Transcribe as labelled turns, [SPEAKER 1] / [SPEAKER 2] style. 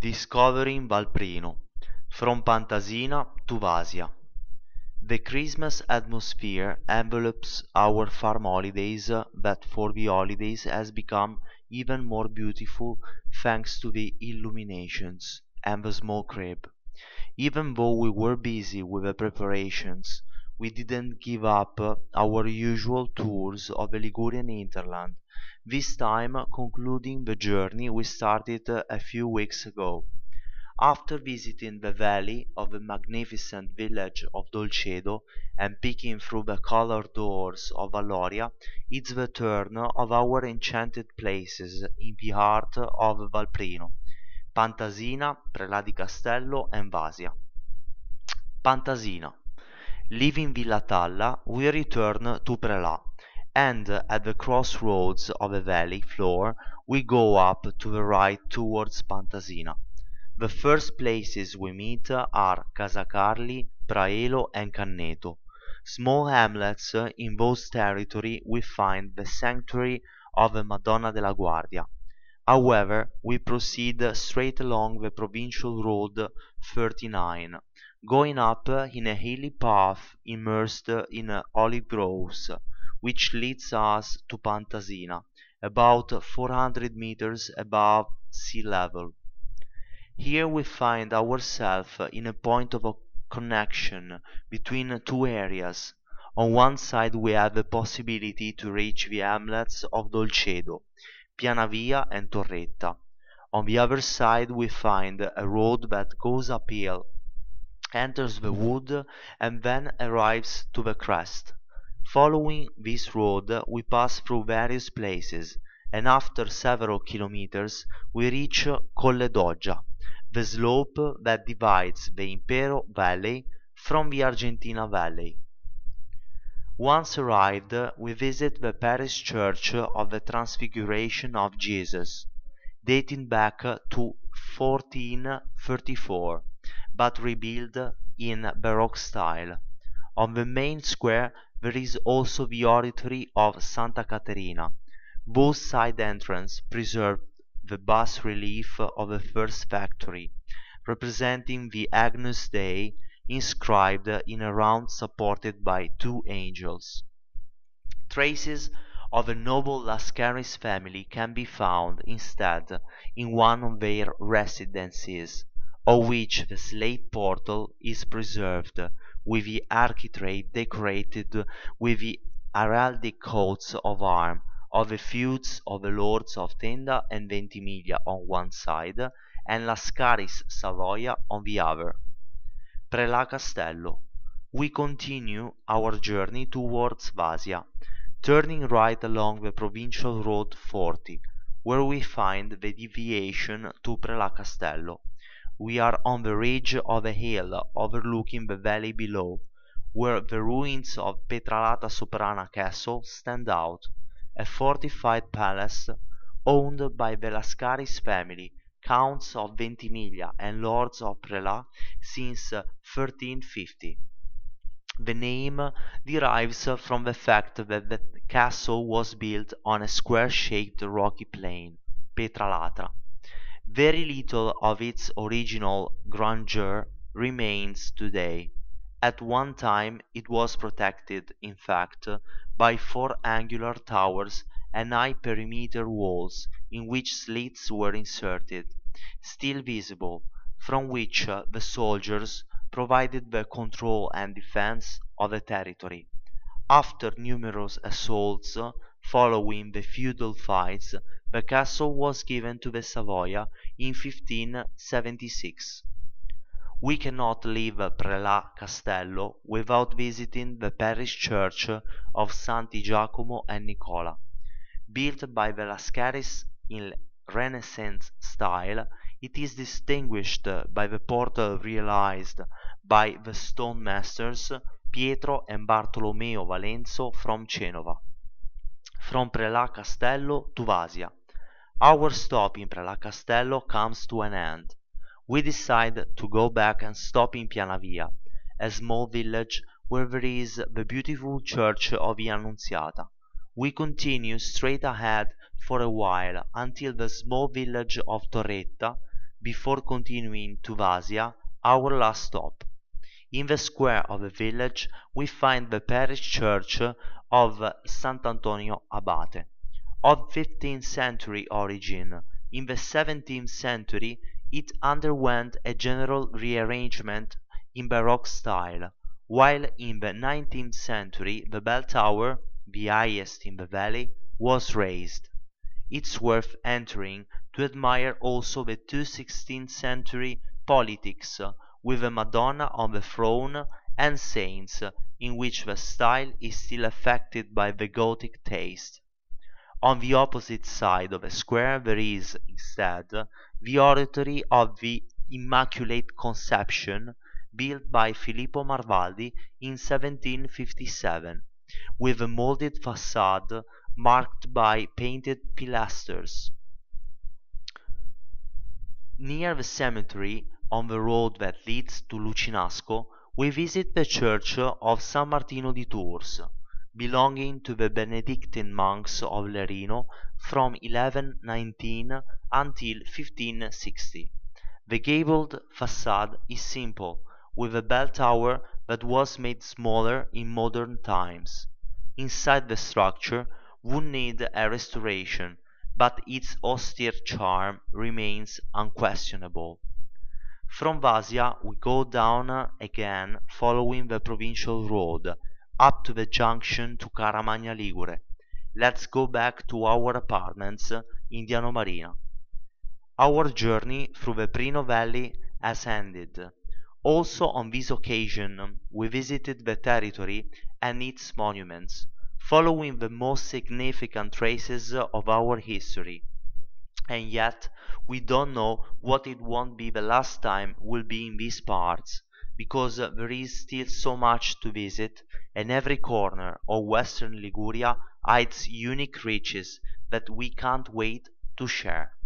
[SPEAKER 1] Discovering Valprino From Pantasina to Vasia The Christmas atmosphere envelops our farm holidays that for the holidays has become even more beautiful thanks to the illuminations and the small crib. Even though we were busy with the preparations, we didn't give up our usual tours of the Ligurian hinterland this time concluding the journey we started a few weeks ago. After visiting the valley of the magnificent village of Dolcedo and peeking through the colored doors of Valloria, it's the turn of our enchanted places in the heart of Valprino, Pantasina, Prelà di Castello and Vasia. Pantasina. Leaving Villa Talla, we return to Prelà and at the crossroads of the valley floor we go up to the right towards Pantasina. The first places we meet are Casacarli, Praelo and Canneto. Small hamlets uh, in those territory we find the sanctuary of the Madonna della Guardia. However, we proceed straight along the provincial road 39, going up in a hilly path immersed in uh, olive groves which leads us to Pantasina, about 400 meters above sea level. Here we find ourselves in a point of connection between two areas. On one side we have the possibility to reach the hamlets of Dolcedo, Pianavia and Torretta. On the other side we find a road that goes uphill, enters the wood and then arrives to the crest. Following this road we pass through various places, and after several kilometers we reach Colle d'Oggia, the slope that divides the Impero Valley from the Argentina Valley. Once arrived, we visit the parish church of the Transfiguration of Jesus, dating back to 1434, but rebuilt in Baroque style. On the main square there is also the oratory of Santa Caterina. Both side entrances preserve the bas relief of the first factory, representing the Agnus Dei inscribed in a round supported by two angels. Traces of the noble Lascaris family can be found instead in one of their residences, of which the slate portal is preserved with the architrave decorated with the heraldic coats of arms of the feuds of the lords of Tenda and Ventimiglia on one side and Lascaris Savoia on the other. Prelà Castello. We continue our journey towards Vasia, turning right along the provincial road 40, where we find the deviation to Prelà Castello. We are on the ridge of a hill overlooking the valley below, where the ruins of Pietralata Soprana Castle stand out, a fortified palace owned by the Lascaris family, counts of Ventimiglia and lords of Prelà since 1350. The name derives from the fact that the castle was built on a square-shaped rocky plain, Pietralata. Very little of its original grandeur remains today. At one time it was protected, in fact, by four angular towers and high perimeter walls in which slits were inserted, still visible, from which uh, the soldiers provided the control and defense of the territory. After numerous assaults following the feudal fights the castle was given to the Savoia in 1576. We cannot leave Prelà Castello without visiting the parish church of Santi Giacomo and Nicola. Built by the Lascaris in Renaissance style, it is distinguished by the portal realized by the stone masters Pietro and Bartolomeo Valenzo from Genova. From Prelà Castello to Vasia. Our stop in Prelà Castello comes to an end. We decide to go back and stop in Pianavia, a small village where there is the beautiful church of the Annunziata. We continue straight ahead for a while until the small village of Torretta, before continuing to Vasia, our last stop. In the square of the village we find the parish church of Sant'Antonio Abate. Of fifteenth century origin, in the seventeenth century it underwent a general rearrangement in Baroque style, while in the nineteenth century the bell tower, the highest in the valley, was raised. It's worth entering to admire also the two sixteenth century polyptychs with the Madonna on the throne and saints, in which the style is still affected by the Gothic taste. On the opposite side of the square there is, instead, the oratory of the Immaculate Conception, built by Filippo Marvaldi in 1757, with a molded facade marked by painted pilasters. Near the cemetery, on the road that leads to Lucinasco, we visit the church of San Martino di Tours, belonging to the Benedictine monks of Lerino from 1119 until 1560. The gabled facade is simple, with a bell tower that was made smaller in modern times. Inside the structure would need a restoration, but its austere charm remains unquestionable. From Vasia we go down again following the provincial road up to the junction to Caramagna Ligure. Let's go back to our apartments in Diano Marina. Our journey through the Prino Valley has ended. Also on this occasion we visited the territory and its monuments, following the most significant traces of our history. And yet we don't know what it won't be the last time we'll be in these parts, because there is still so much to visit, and every corner of western Liguria hides unique riches that we can't wait to share.